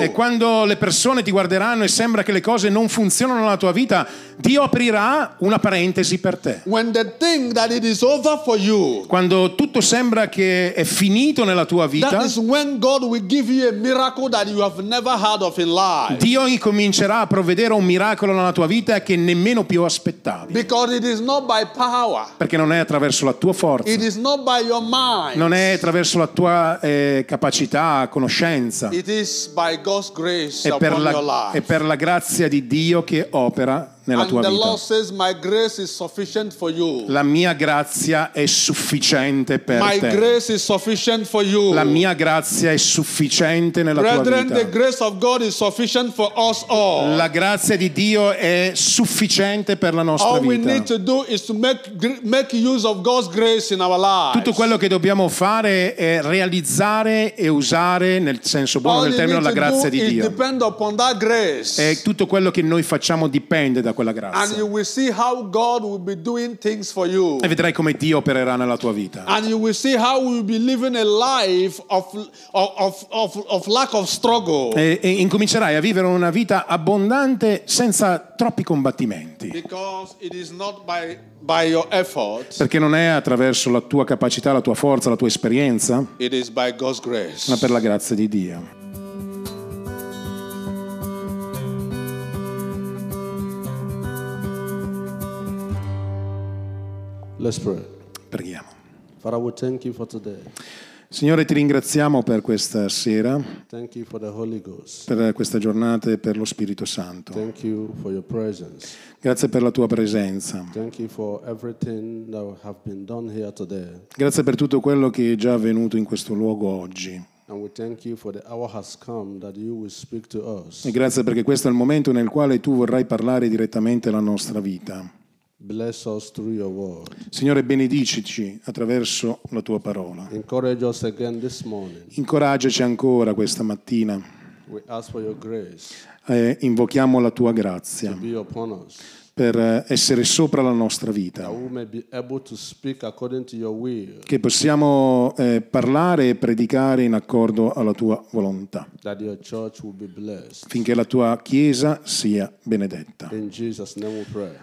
E quando le persone ti guarderanno e sembra che le cose non funzionano nella tua vita, Dio aprirà una parentesi per te. When they think that it is over for you, Quando tutto sembra che è finito nella tua vita. Dio incomincerà a provvedere un miracolo nella tua vita che nemmeno più aspettavi. Because it is not by power, Perché non è attraverso la tua forza, it is not by your mind, non è attraverso la tua eh, capacità, conoscenza, è per, la, è per la grazia di Dio che opera nella And tua the vita. Lord says, My grace is sufficient for you. La mia grazia è sufficiente per My te. grace is sufficient for you. La mia grazia è sufficiente nella tua Brethren, the vita. grace of God is sufficient for us all. La grazia di Dio è sufficiente per la nostra All we need vita. to do is to make, make use of God's grace in our lives. Tutto quello che dobbiamo fare è realizzare e usare nel senso buono All del termine la grazia di Dio. depend upon that grace. E tutto quello che noi facciamo dipende da quella And grazia. you will see how God will be doing things for you. E vedrai come Dio opererà nella tua vita. And you will see how we will be living a life of, of, of, of, of lack of struggle. E, e incomincerai a vivere una vita abbondante senza troppi combattimenti. Because it is not by, by your effort, Perché non è attraverso la tua capacità, la tua forza, la tua esperienza, it is by God's grace. ma per la grazia di Dio. Preghiamo. Father, we thank you for today. Signore, ti ringraziamo per questa sera, Thank you for the Holy Ghost. per questa giornata e per lo Spirito Santo. Thank you for your presence. Grazie per la tua presenza. Thank you for everything that have been done here today. Grazie per tutto quello che è già avvenuto in questo luogo oggi. E grazie perché questo è il momento nel quale tu vorrai parlare direttamente alla nostra vita. Bless us through your word. Signore, benedicici attraverso la tua parola. Encourage us again this morning. Incoraggiaci ancora questa mattina. We ask for your grace Eh, invochiamo la tua grazia to be upon us, per eh, essere sopra la nostra vita. Che possiamo eh, parlare e predicare in accordo alla tua volontà. Finché la tua Chiesa sia benedetta.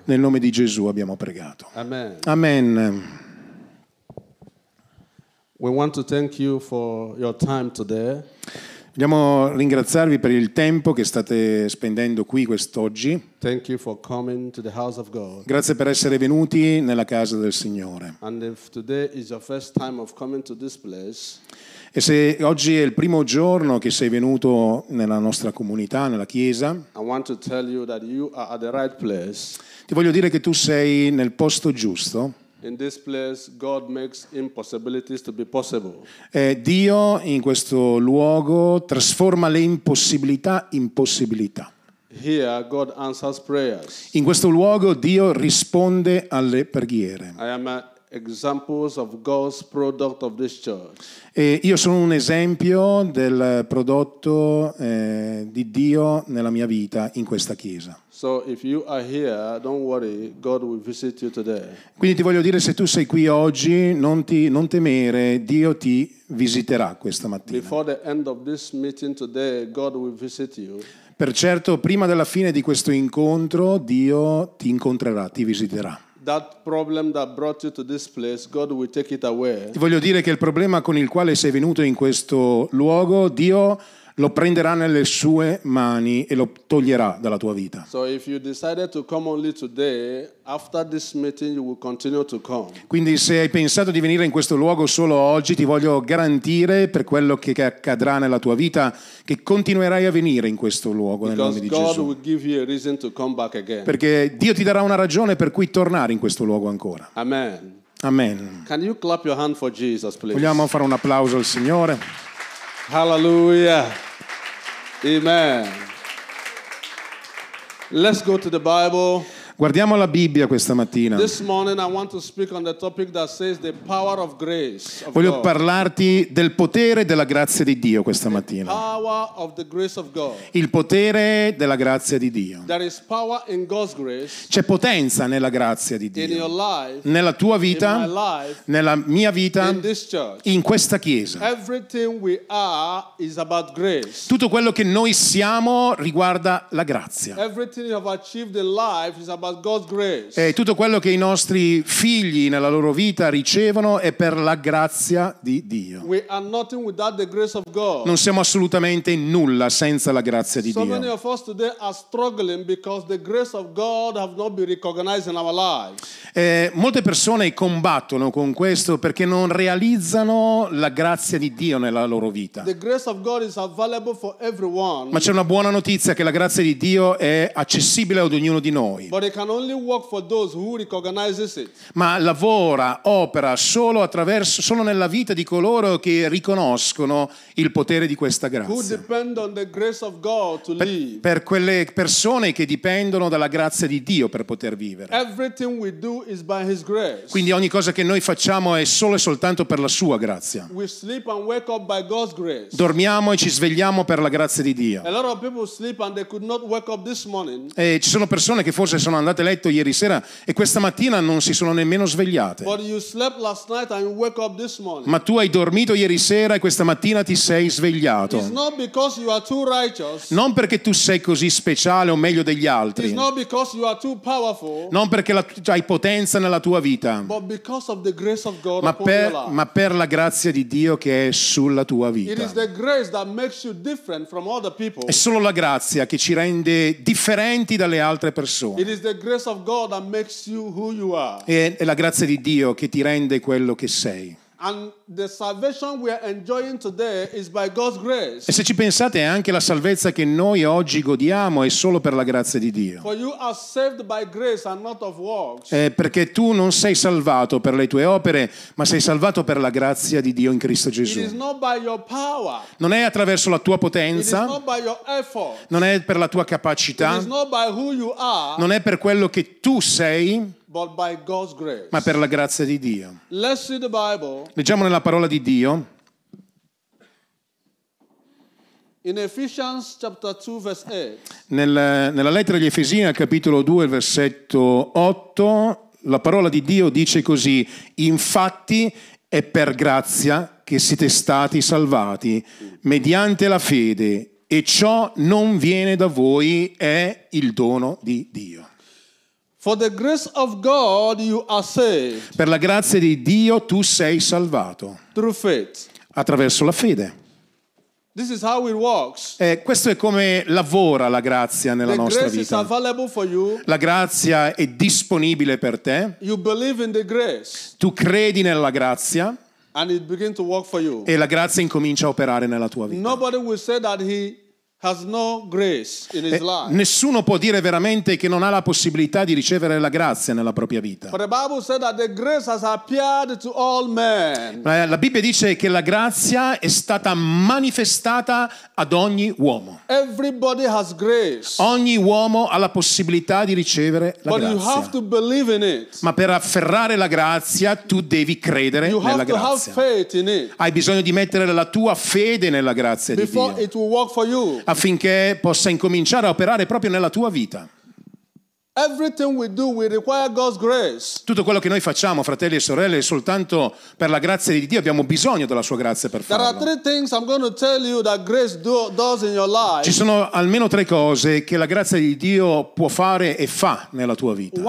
Nel nome di Gesù abbiamo pregato. Amen. Amen. We want to thank you for your time today. Vogliamo ringraziarvi per il tempo che state spendendo qui quest'oggi. Thank you for coming to the house of God. Grazie per essere venuti nella casa del Signore. Place, E se oggi è il primo giorno che sei venuto nella nostra comunità, nella Chiesa, you you right ti voglio dire che tu sei nel posto giusto. In this place, God makes impossibilities to be possible. Eh, Dio in questo luogo trasforma le impossibilità in possibilità. Here, God answers prayers. In questo luogo Dio risponde alle preghiere. I am a examples of God's product of this church. E io sono un esempio del prodotto eh, di Dio nella mia vita in questa chiesa. So here, worry. Quindi ti voglio dire, se tu sei qui oggi, non, ti- non temere, Dio ti visiterà questa mattina. Today. Per certo, prima della fine di questo incontro, Dio ti incontrerà, ti visiterà. Ti voglio dire che il problema con il quale sei venuto in questo luogo, Dio lo prenderà nelle sue mani e lo toglierà dalla tua vita. So today. Quindi se hai pensato di venire in questo luogo solo oggi, ti voglio garantire per quello che accadrà nella tua vita che continuerai a venire in questo luogo nel nome di Gesù. Perché Dio ti darà una ragione per cui tornare in questo luogo ancora. Amen. Amen. Jesus? Vogliamo fare un applauso al Signore? Hallelujah. Amen. Let's go to the Bible. Guardiamo la Bibbia questa mattina. Voglio parlarti del potere della grazia di Dio questa mattina. Il potere della grazia di Dio. C'è potenza nella grazia di Dio. Nella tua vita, nella mia vita, in questa chiesa. Tutto quello che noi siamo riguarda la grazia. Everything you have achieved in life is about. E tutto quello che i nostri figli nella loro vita ricevono è per la grazia di Dio. We are nothing without the grace of God. Non siamo assolutamente nulla senza la grazia di So Dio. Eh, molte persone combattono con questo perché non realizzano la grazia di Dio nella loro vita. The grace of God is available for everyone, Ma c'è una buona notizia che la grazia di Dio è accessibile ad ognuno di noi. but it can only work for those who recognizes it. ma lavora, opera solo attraverso, solo nella vita di coloro che riconoscono il potere di questa Who grazia. depend on the grace of God to Per, per quelle persone che dipendono dalla grazia di Dio per poter vivere. Everything we do is by His grace. Quindi ogni cosa che noi facciamo è solo e soltanto per la sua grazia. We sleep and wake up by God's grace. Dormiamo e ci svegliamo per la grazia di Dio. A lot of people sleep and they could not wake up this morning, E ci sono persone che forse sono andate a letto ieri sera e questa mattina non si sono nemmeno svegliate. Ma tu hai dormito ieri sera e questa mattina ti sei svegliato. Non perché tu sei così speciale o meglio degli altri. powerful. Non perché la- hai potenza nella tua vita, ma per, ma per la grazia di Dio che è sulla tua vita. È solo la grazia che ci rende differenti dalle altre persone. È la grazia di Dio che ti rende quello che sei. And the salvation we are enjoying today is by God's grace. E se ci pensate, anche la salvezza che noi oggi godiamo è solo per la grazia di Dio. For you are saved by grace and not of works. Eh, perché tu non sei salvato per le tue opere, ma sei salvato per la grazia di Dio in Cristo It is Gesù. not by your power. Non è attraverso la tua It is potenza, not by your effort. non è per la tua It capacità, is not by who you are, non è per quello che tu sei, but by God's grace. ma per la grazia di Dio. Let's see the Bible Leggiamo nella parola di Dio, in Ephesians chapter 2 verse 8. nel- nella lettera agli Efesini, al capitolo 2, il versetto 8, la parola di Dio dice così, infatti è per grazia che siete stati salvati, mediante la fede, e ciò non viene da voi, è il dono di Dio. Per la grazia di Dio tu sei salvato, through faith. attraverso la fede. This is how it works. Eh, questo è come lavora la grazia nella The nostra vita. available for you. La grazia è disponibile per te, You believe in the grace tu credi nella grazia and it begins to work for you. e la grazia incomincia a operare nella tua vita. Nobody will say that he no grace in his Eh, life. nessuno può dire veramente che non ha la possibilità di ricevere la grazia nella propria vita. Eh, La Bibbia dice che la grazia è stata manifestata ad ogni uomo. Everybody has grace. Ogni uomo ha la possibilità di ricevere la But you have grazia. to believe in it. Ma per afferrare la grazia tu devi credere You nella have to have grazia. faith in it Hai bisogno di mettere la tua fede nella grazia di before Dio affinché possa incominciare a operare proprio nella tua vita. Tutto quello che noi facciamo, fratelli e sorelle, è soltanto per la grazia di Dio, abbiamo bisogno della sua grazia per farlo. Ci sono almeno tre cose che la grazia di Dio può fare e fa nella tua vita.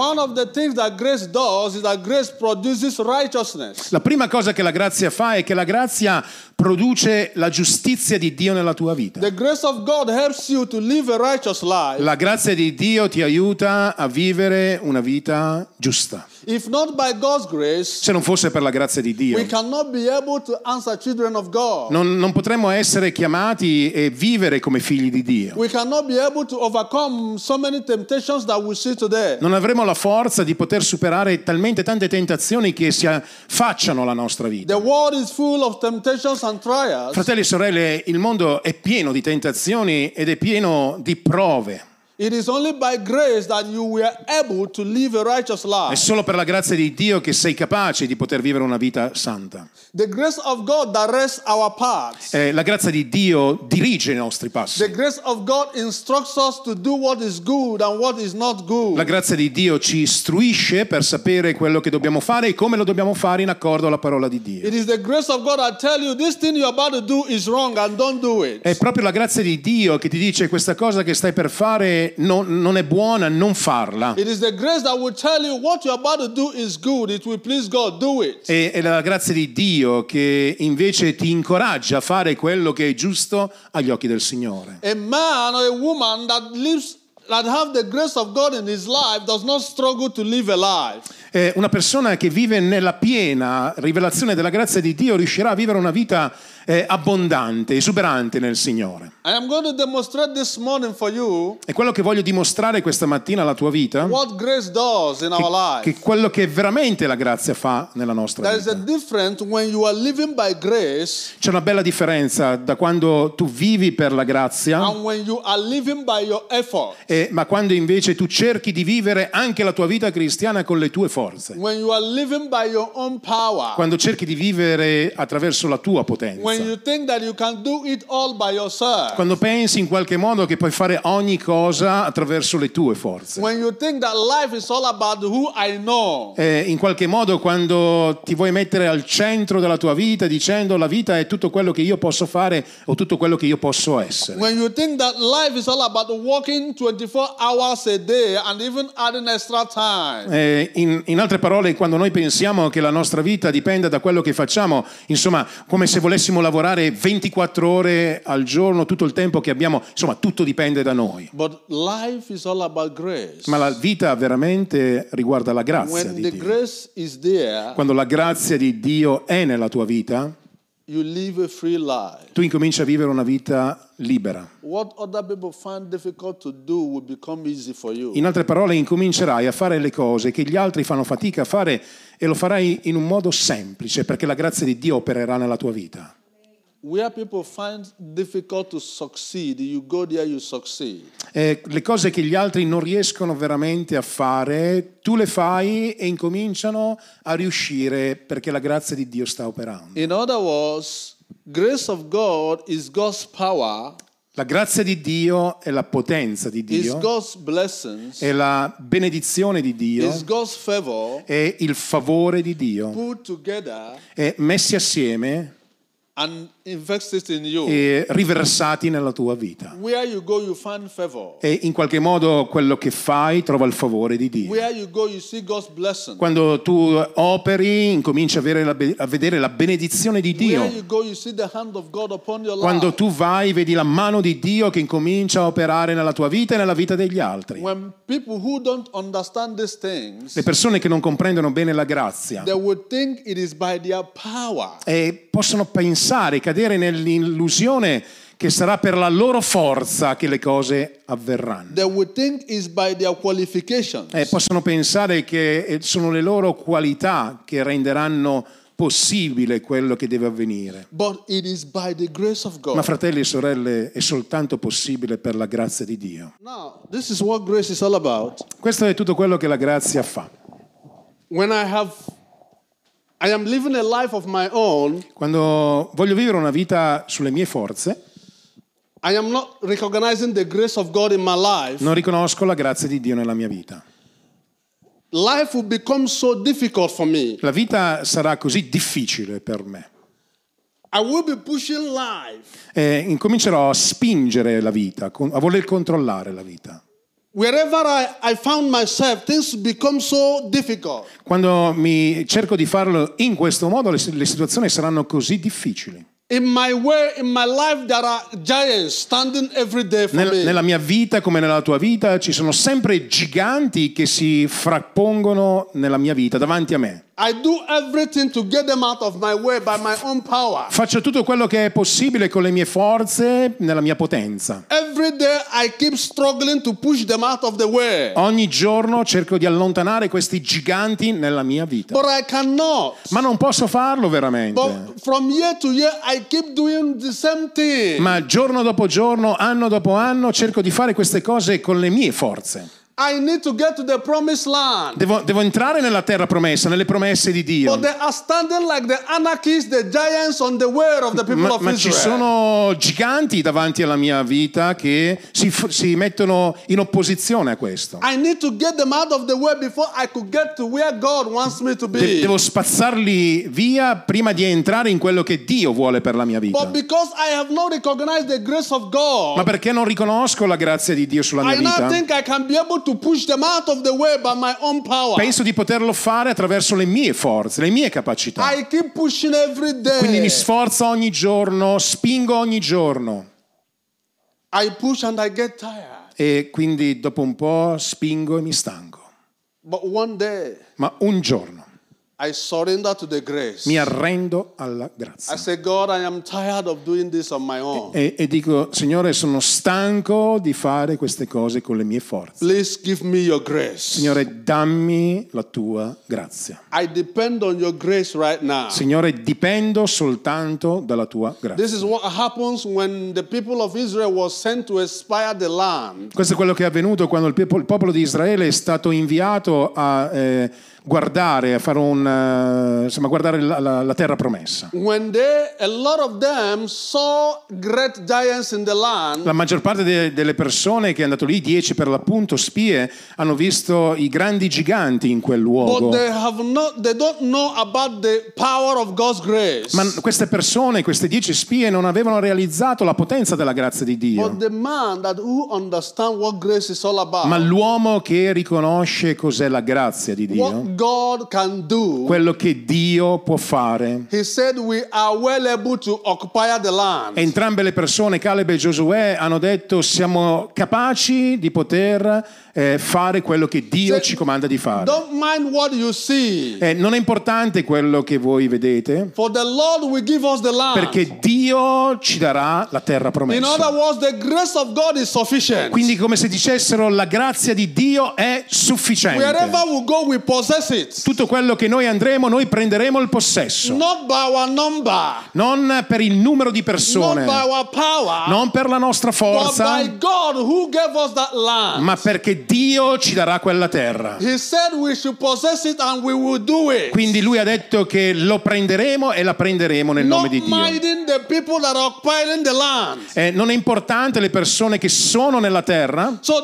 La prima cosa che la grazia fa è che la grazia produce la giustizia di Dio nella tua vita. A. La grazia di Dio ti aiuta a vivere una vita giusta. Grace, Se non fosse per la grazia di Dio, non, non potremmo essere chiamati e vivere come figli di Dio. So. Non avremo la forza di poter superare talmente tante tentazioni che si affacciano alla nostra vita. Fratelli e sorelle, il mondo è pieno di tentazioni ed è pieno di prove. It is only by grace that you were able to live a righteous È life. solo per la grazia di Dio che sei capace di poter vivere una vita santa. The grace of God directs our paths. Eh, la grazia di Dio dirige i nostri The passi. grace of God instructs us to do what is good and what is not La good. grazia di Dio ci istruisce per sapere quello che dobbiamo fare e come lo dobbiamo fare in accordo alla parola di Dio. It is the grace of God that tell you this thing you're about to do is wrong and don't do it. È proprio la grazia di Dio che ti dice questa cosa che stai per fare non, non è buona, non farla. E è la grazia di Dio che invece ti incoraggia a fare quello che è giusto agli occhi del Signore. A man or a woman that lives that have the grace of God in his life does not struggle to live a life. Eh, una persona che vive nella piena rivelazione della grazia di Dio riuscirà a vivere una vita eh, abbondante, esuberante nel Signore. E quello che voglio dimostrare questa mattina alla tua vita, life. che quello che veramente la grazia fa nella nostra vita. grace C'è una bella differenza da quando tu vivi per la grazia, eh, ma quando invece tu cerchi di vivere anche la tua vita cristiana con le tue forze. Power. Quando cerchi di vivere attraverso la tua potenza. You think that you can do it all by yourself. Quando pensi in qualche modo che puoi fare ogni cosa attraverso le tue forze. When you think that life is all about who I know. Eh, in qualche modo quando ti vuoi mettere al centro della tua vita dicendo la vita è tutto quello che io posso fare o tutto quello che io posso essere. When you think that life is all about working 24 hours a day and even adding extra time. In, in altre parole, quando noi pensiamo che la nostra vita dipenda da quello che facciamo, insomma, come se volessimo lavorare 24 ore al giorno, tutto il tempo che abbiamo, insomma, tutto dipende da noi. Ma la vita veramente riguarda la grazia When di Dio. there, Quando la grazia di Dio è nella tua vita, tu incominci a vivere una vita libera. In altre parole, incomincerai a fare le cose che gli altri fanno fatica a fare e lo farai in un modo semplice perché la grazia di Dio opererà nella tua vita. Where people find difficult to succeed, you go there, you succeed. Eh, le cose che gli altri non riescono veramente a fare, tu le fai e incominciano a riuscire perché la grazia di Dio sta operando. In other words, grace of God is God's power, La grazia di Dio è la potenza di Dio, God's blessings, è la benedizione di Dio, favor è il favore di Dio. put together E messi assieme and. E riversati nella tua vita. You go, you. E in qualche modo quello che fai trova il favore di Dio. You go. Quando tu operi, incominci a, be- a vedere la benedizione di Dio. Quando tu vai, vedi la mano di Dio che incomincia a operare nella tua vita e nella vita degli altri. Things, Le persone che non comprendono bene la grazia possono pensare, cadere nell'illusione che sarà per la loro forza che le cose avverranno. They would think it's by their qualifications. E possono pensare che eh, sono le loro qualità che renderanno possibile quello che deve avvenire. But it is by the grace of Ma fratelli e sorelle, è soltanto possibile per la grazia di Dio. Now, this is what grace is all about. Questo è tutto quello che la grazia fa. When I have, I am living a life of my own, Quando voglio vivere una vita sulle mie forze, I am not recognizing the grace of God in my life. non riconosco la grazia di Dio nella mia vita. Life will become so difficult for me. La vita sarà così difficile per me. I will be pushing life. E incomincerò a spingere la vita, a voler controllare la vita. Wherever I, I found myself, things become so difficult. Quando mi cerco di farlo in questo modo, le, le situazioni saranno così difficili. Way, Nel- nella mia vita, come nella tua vita, ci sono sempre giganti che si frappongono nella mia vita, davanti a me. I do everything to get them out of my way by my own power. Faccio tutto quello che è possibile con le mie forze, nella mia potenza. Every day I keep struggling to push them out of the way. Ogni giorno cerco di allontanare questi giganti nella mia vita. But I cannot. Ma non posso farlo veramente. But from year to year I keep doing the same thing. Ma giorno dopo giorno, anno dopo anno, cerco di fare queste cose con le mie forze. I need to get to the promised land. Devo, devo entrare nella terra promessa, nelle promesse di Dio. Like the the Ma, ci sono giganti davanti alla mia vita che si, si mettono in opposizione a questo. I need to get them out of the way before I could get to where God wants me to be. De- devo spazzarli via prima di entrare in quello che Dio vuole per la mia vita. But because I have not recognized the grace of God, Ma perché non riconosco la grazia di Dio sulla mia I vita? Think I can be able to push them out of the way by my own power. Penso di poterlo fare attraverso le mie forze, le mie capacità. I keep pushing every day. Quindi mi sforzo ogni giorno, spingo ogni giorno I push and I get tired. e quindi dopo un po' spingo e mi stanco. But one day Ma un giorno mi arrendo alla I grazia say, God, I am tired of doing this on my own. e, e dico, Signore, sono stanco di fare queste cose con le mie forze. Please give me your grace. Signore, dammi la tua grazia. I depend on your grace right now. Signore, dipendo soltanto dalla tua grazia. This is what happens when the people of Israel was sent to spy the land. Questo è quello che è avvenuto quando il pepo- il popolo di Israele è stato inviato a eh, guardare, a fare un, eh, insomma, guardare la, la- la terra promessa. They, La maggior parte de- delle persone che è andato lì, dieci per l'appunto spie, hanno visto i grandi giganti in quel luogo. not. Ma queste persone, queste dieci spie, non avevano realizzato la potenza della grazia di Dio. Ma l'uomo che riconosce cos'è la grazia di Dio, what God can do, quello che Dio può fare, he said we are well able to occupy the land. Entrambe le persone, Caleb e Giosuè, hanno detto siamo capaci di poter eh, fare quello che Dio ci comanda di fare. Eh, non è importante quello che voi vedete, for the Lord will give us the land. perché Dio ci darà la terra In other promessa. words, the grace of God is sufficient. Quindi come se dicessero la grazia di Dio è sufficiente. Wherever we go, we possess it. Tutto quello che noi andremo, noi prenderemo il possesso. Non per il numero di persone, power, non per la nostra forza, ma perché Dio ci darà quella terra. Quindi lui ha detto che lo prenderemo e la prenderemo nel nome di Dio. Eh, non è importante le persone che sono nella terra, So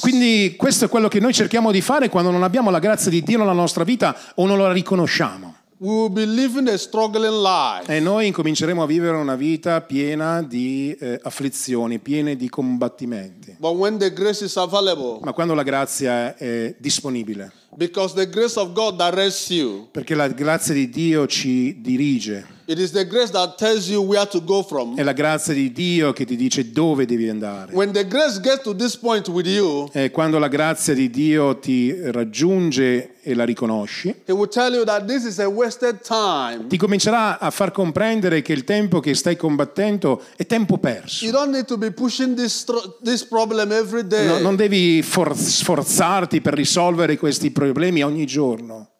quindi questo è quello che noi cerchiamo di fare quando non abbiamo la grazia di Dio nella nostra vita o non la riconosciamo. We will be living a struggling life. E noi incominceremo a vivere una vita piena di eh, afflizioni, piena di combattimenti. But when the grace is available, Ma quando la grazia è disponibile, because the grace of God directs you, perché la grazia di Dio ci dirige, it is the grace that tells you where to go from. è la grazia di Dio che ti dice dove devi andare. When the grace gets to this point with you, E quando la grazia di Dio ti raggiunge e la riconosci, He will tell you that this is a wasted time. ti comincerà a far comprendere che il tempo che stai combattendo è tempo perso. You don't need to be pushing this, this problem every day. No- non devi for- sforzarti per risolvere questi problemi ogni giorno.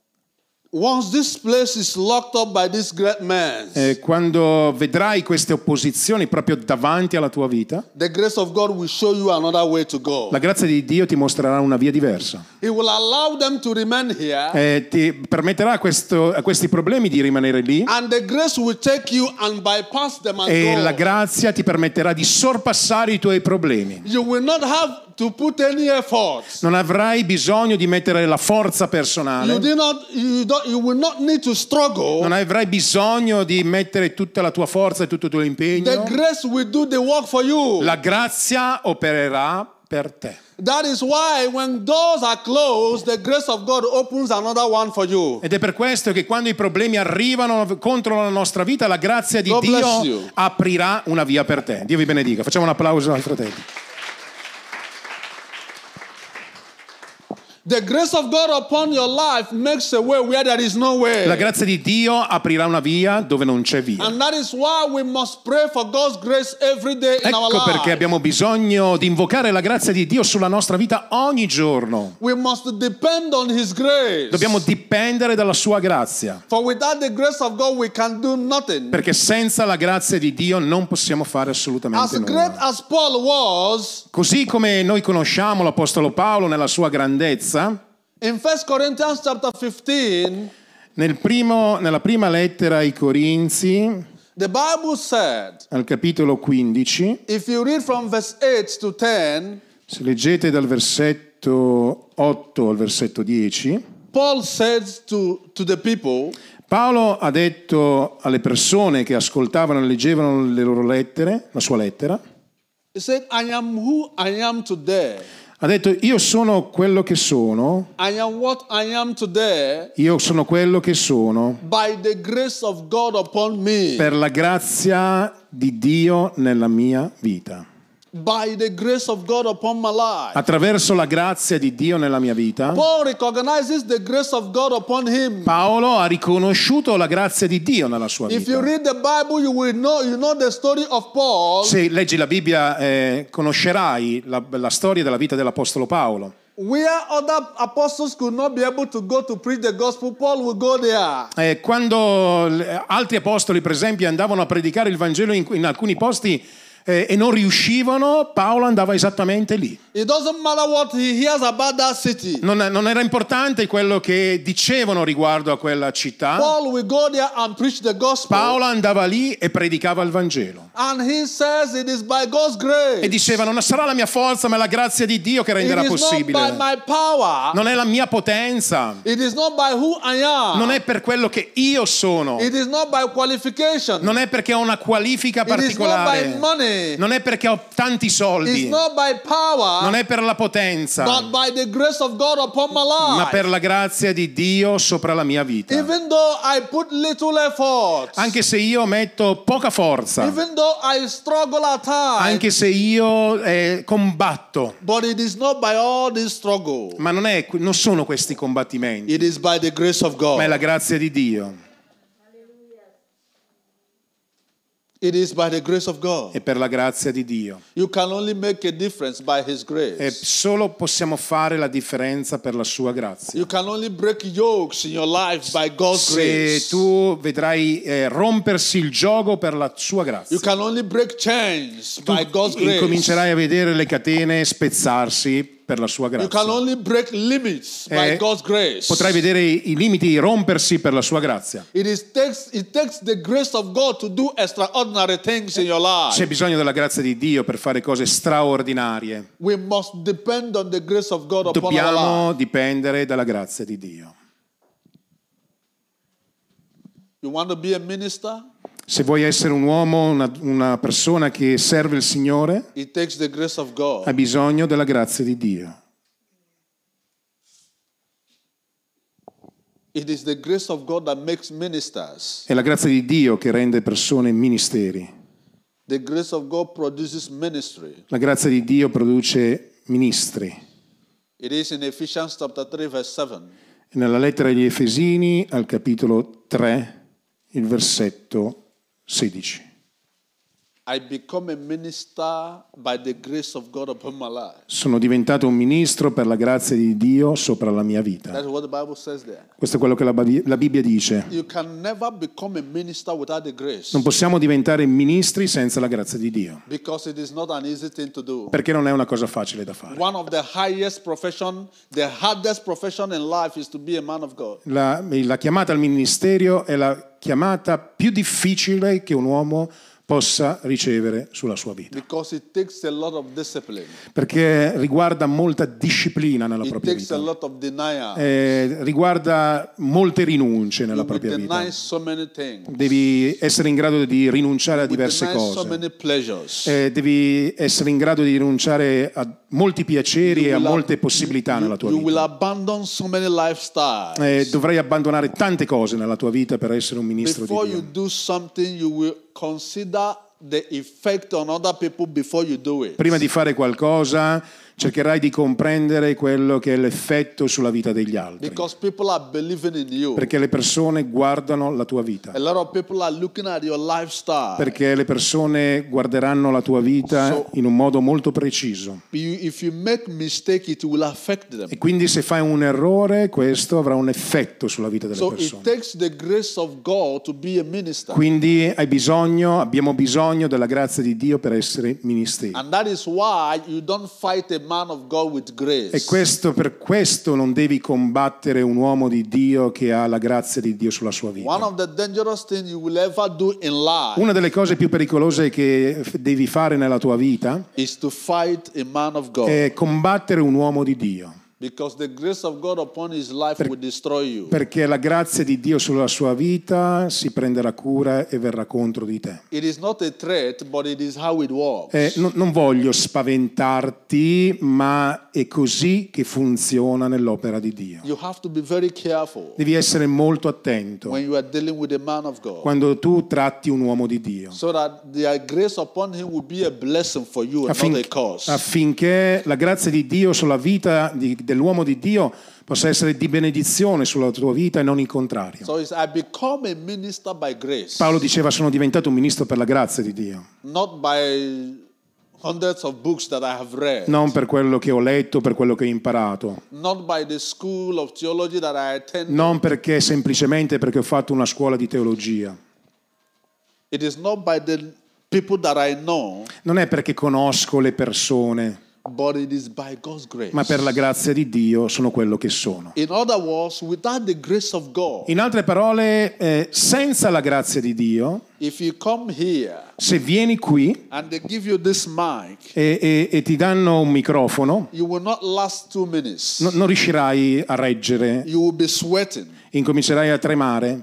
Eh, quando vedrai queste opposizioni proprio davanti alla tua vita, the grace of God will show you another way to go. la grazia di Dio ti mostrerà una via diversa. He will allow them to remain here, Eh, ti permetterà a, questo- a questi problemi di rimanere lì and the grace will take you and bypass them and e la grazia ti permetterà di sorpassare i tuoi problemi. You will not have to put any effort. Non avrai bisogno di mettere la forza You, personale, do not, you, you will not need to struggle. non avrai bisogno di mettere tutta la tua forza e tutto il tuo The impegno. grace will do the work for you. La grazia opererà per te. That is why when doors are closed, the grace of God opens another one for you. Ed è per questo che quando i problemi arrivano contro la nostra vita, la grazia di God Dio you. aprirà una via per te. Dio vi benedica. Facciamo un applauso al fratello. The grace of God upon your life makes a way where there is no way. La grazia di Dio aprirà una via dove non c'è via. And that is why we must pray for God's grace every day in our Ecco perché abbiamo bisogno di invocare la grazia di Dio sulla nostra vita ogni giorno. We must depend on His grace. Dobbiamo dipendere dalla sua grazia, For without the grace of God, we can do nothing. perché senza la grazia di Dio non possiamo fare assolutamente As great nulla. as Paul was, Così come noi conosciamo l'Apostolo Paolo nella sua grandezza, in 1 Corinthians chapter 15, nel primo- nella prima lettera ai Corinzi, the Bible said, al capitolo 15, if you read from verse 8 to 10, se leggete dal versetto 8 al versetto 10, Paul says to, to the people, Paolo ha detto alle persone che ascoltavano e leggevano le loro lettere, la sua lettera, he said, I am who I am today. Ha detto io sono quello che sono, I am what I am today io sono quello che sono by the grace of God upon me. per la grazia di Dio nella mia vita. By the grace of God upon my life. Attraverso la grazia di Dio nella mia vita, Paul recognizes the grace of God upon him. Paolo ha riconosciuto la grazia di Dio nella sua vita. Bible, you know you know. Se leggi la Bibbia eh, conoscerai la, la storia della vita dell'Apostolo Paolo. Eh, quando l- altri apostoli, per esempio, andavano a predicare il Vangelo in, in alcuni posti eh, e non riuscivano, Paolo andava esattamente lì. Non, non era importante quello che dicevano riguardo a quella città. Paolo andava lì e predicava il Vangelo. E diceva, non sarà la mia forza, ma è la grazia di Dio che renderà possibile. Non è la mia potenza, non è per quello che io sono, non è perché ho una qualifica particolare. Non è perché ho tanti soldi, power. non è per la potenza, ma per la grazia di Dio sopra la mia vita. Effort, Anche se io metto poca forza, times, anche se io eh, combatto, ma non, è- non sono questi combattimenti, ma è la grazia di Dio. It is by the grace of God. È per la grazia di Dio. You can only make a difference by His grace. E solo possiamo fare la differenza per la sua grazia. You can only break yokes in your life by God's Se grace. tu vedrai eh, rompersi il gioco per la sua grazia, You can only break chains by God's grace. incomincerai a vedere le catene spezzarsi per la sua grazia. Eh. Potrai vedere i limiti rompersi per la sua grazia. C'è bisogno della grazia di Dio per fare cose straordinarie. Dobbiamo dipendere dalla grazia di Dio. You want to be a minister? Se vuoi essere un uomo, una, una persona che serve il Signore, hai bisogno della grazia di Dio. È la grazia di Dio che rende persone ministeri. La grazia di Dio produce ministri. It is in Ephesians chapter 3 verse 7. Nella lettera agli Efesini, al capitolo 3, il versetto 16. I become a minister by the grace of God upon my life. Sono diventato un ministro per la grazia di Dio sopra la mia vita. That's what the Bible says there. Questo è quello che la Bibbia dice. You can never become a minister without the grace Non possiamo diventare ministri senza la grazia di Dio, because it is not an easy thing to do. perché non è una cosa facile da fare. One of the highest profession, the hardest profession in life is to be a man of God. La, la chiamata al ministero è la chiamata più difficile che un uomo possa ricevere sulla sua vita, perché riguarda molta disciplina nella It propria vita. Eh, riguarda molte rinunce nella You propria vita. so. Devi essere in grado di rinunciare a diverse so cose. Eh, devi essere in grado di rinunciare a molti piaceri e a molte possibilità nella tua vita. so. Eh, dovrai abbandonare tante cose nella tua vita per essere un ministro di Before Dio. Prima di fare qualcosa cercherai di comprendere quello che è l'effetto sulla vita degli altri, perché le persone guardano la tua vita, A lot of people are looking at your lifestyle. perché le persone guarderanno la tua vita So- in un modo molto preciso. You- if you make mistake, it will affect them. E quindi se fai un errore, questo avrà un effetto sulla vita delle So it persone. takes the grace of God to be a minister. Quindi hai bisogno, abbiamo bisogno della grazia di Dio per essere ministeri. And that is why you don't fight a E questo, per questo non devi combattere un uomo di Dio che ha la grazia di Dio sulla sua One vita. of the dangerous things you will ever do in life Una delle cose più pericolose che devi fare nella tua vita is to fight a man of God. è combattere un uomo di Dio, Because the grace of God upon his life will destroy you. perché la grazia di Dio sulla sua vita si prenderà cura e verrà contro di te. Threat. Eh, no- non voglio spaventarti, ma è così che funziona nell'opera di Dio. You have to be very careful Devi essere molto attento when you are dealing with a man of God. quando tu tratti un uomo di Dio. So curse. affinché la grazia di Dio sulla vita di- dell'uomo di Dio possa essere di benedizione sulla tua vita e non il contrario. So grace, Paolo diceva sono diventato un ministro per la grazia di Dio, read, non per quello che ho letto, per quello che ho imparato, non perché semplicemente perché ho fatto una scuola di teologia, non è perché conosco le persone, but it is by God's grace. ma per la grazia di Dio sono quello che sono. In other words, without the grace of God, In altre parole, eh, senza la grazia di Dio, if you come here se vieni qui and they give you this mic, e, e- e ti danno un microfono, you will not last two minutes. no- non riuscirai a reggere, You will be sweating. incomincerai a tremare.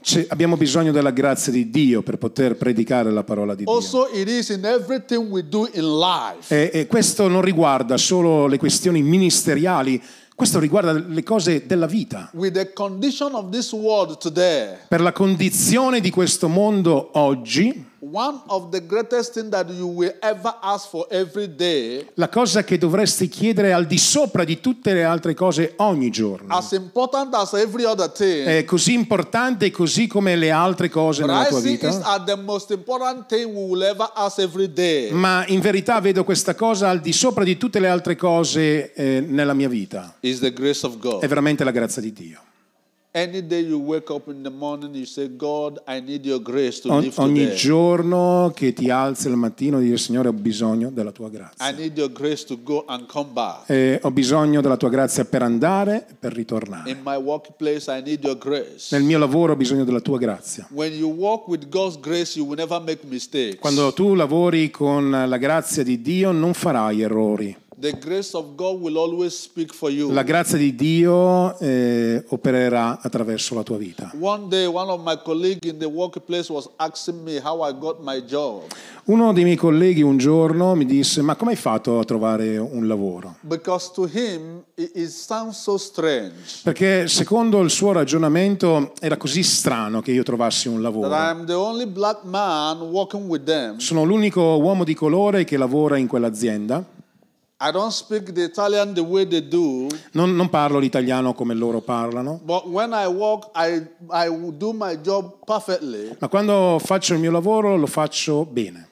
Cioè, abbiamo bisogno della grazia di Dio per poter predicare la parola di Dio. Also. E, e questo non riguarda solo le questioni ministeriali, questo riguarda le cose della vita. Today, Per la condizione di questo mondo oggi, one of the greatest things that you will ever ask for every day, la cosa che dovresti chiedere al di sopra di tutte le altre cose ogni giorno, as important as every other thing, è così importante così come le altre cose nella tua vita. at the most important thing we will ever ask every day. Ma in verità vedo questa cosa al di sopra di tutte le altre cose eh, nella mia vita. Is the grace of È veramente la grazia di Dio. Any day you wake up in the morning, you say, God, I need your grace to live ogni today. giorno che ti alzi al mattino dire Signore ho bisogno della tua I grazia. need your grace to go and come back. E ho bisogno della tua grazia per andare e per ritornare. In my workplace, I need your grace. Nel mio lavoro ho bisogno della tua grazia. When you walk with God's grace, you will never make mistakes. Quando tu lavori con la grazia di Dio non farai errori. The grace of God will always speak for you. La grazia di Dio eh, opererà attraverso la tua vita. Uno dei miei colleghi un giorno mi disse ma come hai fatto a trovare un lavoro? him so Perché secondo il suo ragionamento era così strano che io trovassi un lavoro. I'm the only black man working with them. Sono l'unico uomo di colore che lavora in quell'azienda. Non, non parlo l'italiano come loro parlano, but when I I, I do my job perfectly. ma quando faccio il mio lavoro lo faccio bene.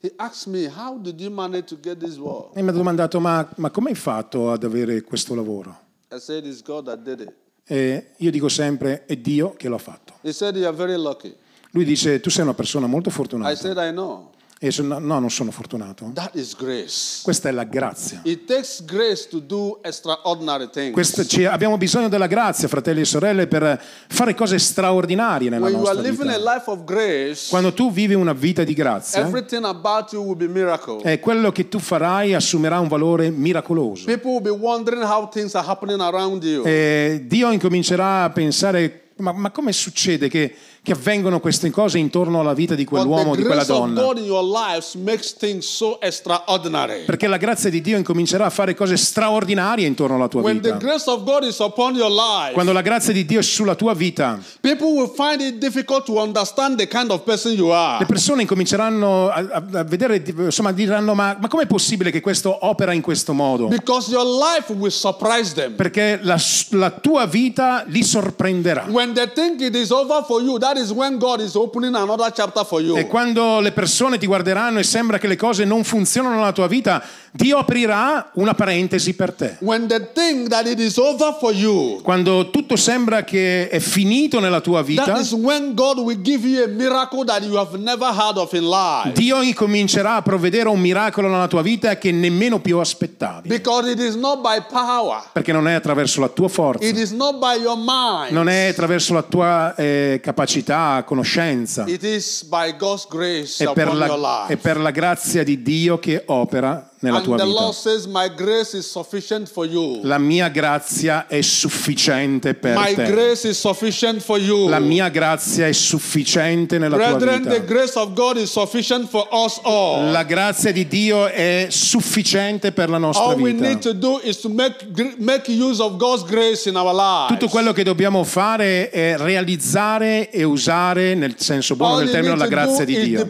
He asked me, How did you manage to get this work? E mi ha domandato ma, ma come hai fatto ad avere questo lavoro? I said, It's God that did it. E io dico sempre è Dio che lo ha fatto. He said. Lui dice tu sei una persona molto I fortunata. said, I know. E sono, no, non sono fortunato. Questa è la grazia. It takes grace to do extraordinary things. Questa- ci- abbiamo bisogno della grazia, fratelli e sorelle, per fare cose straordinarie nella when nostra vita. life of grace, Quando tu vivi una vita di grazia, eh, quello che tu farai assumerà un valore miracoloso. E Dio incomincerà a pensare ma, ma come succede che, che avvengono queste cose intorno alla vita di quell'uomo o di quella donna? So. Perché la grazia di Dio incomincerà a fare cose straordinarie intorno alla tua When vita. life, Quando la grazia di Dio è sulla tua vita, people will find it difficult to understand the kind of le persone incominceranno a, a- a vedere, insomma, diranno: Ma, ma com'è possibile che questo opera in questo modo? Because your life will surprise them. Perché la, la tua vita li sorprenderà. When they think it is over for you, that E quando le persone ti guarderanno e sembra che le cose non funzionano nella tua vita, Dio aprirà una parentesi per te. When they think that it is over for you, Quando tutto sembra che è finito nella tua that vita, is when God will give you a miracle that you have never heard of in life. Dio incomincerà a provvedere un miracolo nella tua vita che nemmeno più aspettavi. Because it is not by power, Perché non è attraverso la tua forza, it is not by your mind, non è attraverso la tua eh, capacità, conoscenza, God's grace è per, la, è per la grazia di Dio che opera nella tua vita. Says. La mia grazia è sufficiente per My te. La mia grazia è sufficiente nella tua Brethren, vita. La grazia di Dio è sufficiente per la nostra All vita. make, make. Tutto quello che dobbiamo fare è realizzare e usare nel senso buono All del termine la grazia di Dio.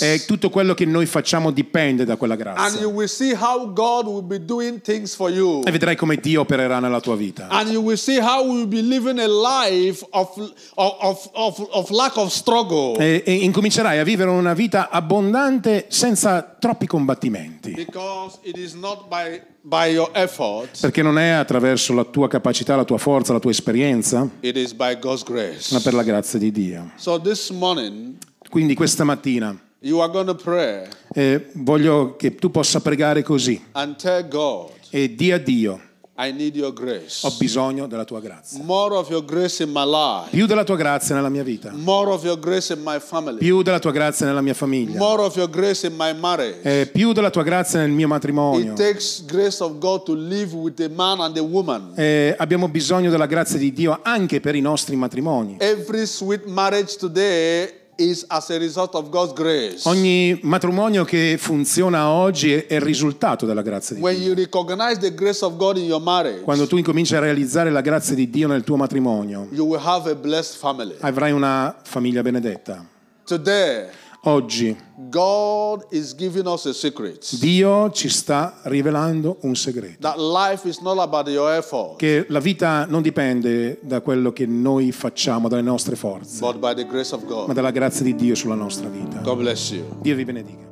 E tutto quello che noi facciamo dipende da quella And grazia. you will see how God will be doing things for you. E vedrai come Dio opererà nella tua vita. And you will see how we will be living a life of, of, of, of, of lack of struggle. E, e incomincerai a vivere una vita abbondante senza troppi combattimenti. Because it is not by, by your effort, Perché non è attraverso la tua capacità, la tua forza, la tua esperienza, it is by God's grace. ma per la grazia di Dio. So this morning, Quindi questa mattina you are going to pray eh, voglio che tu possa pregare così and tell God, e di a Dio, I need your grace. ho bisogno della tua grazia. More of your grace in my life. Più della tua grazia nella mia vita, More of your grace in my family. più della tua grazia nella mia famiglia, More of your grace in my marriage. eh, più della tua grazia nel mio matrimonio. It takes grace of God to live with a man and a woman. Eh, abbiamo bisogno della grazia di Dio anche per i nostri matrimoni. Every sweet marriage today is as a result of God's grace. Ogni matrimonio che funziona oggi è il risultato della grazia di When Dio. you recognize the grace of God in your marriage, Quando tu incominci a realizzare la grazia di Dio nel tuo matrimonio, you will have a blessed family. avrai una famiglia benedetta. Today, Oggi God is giving us a secret Dio ci sta rivelando un segreto. that life is not about your effort, Che la vita non dipende da quello che noi facciamo, dalle nostre forze, but by the grace of ma dalla grazia di Dio sulla nostra vita. God bless you. Dio vi benedica.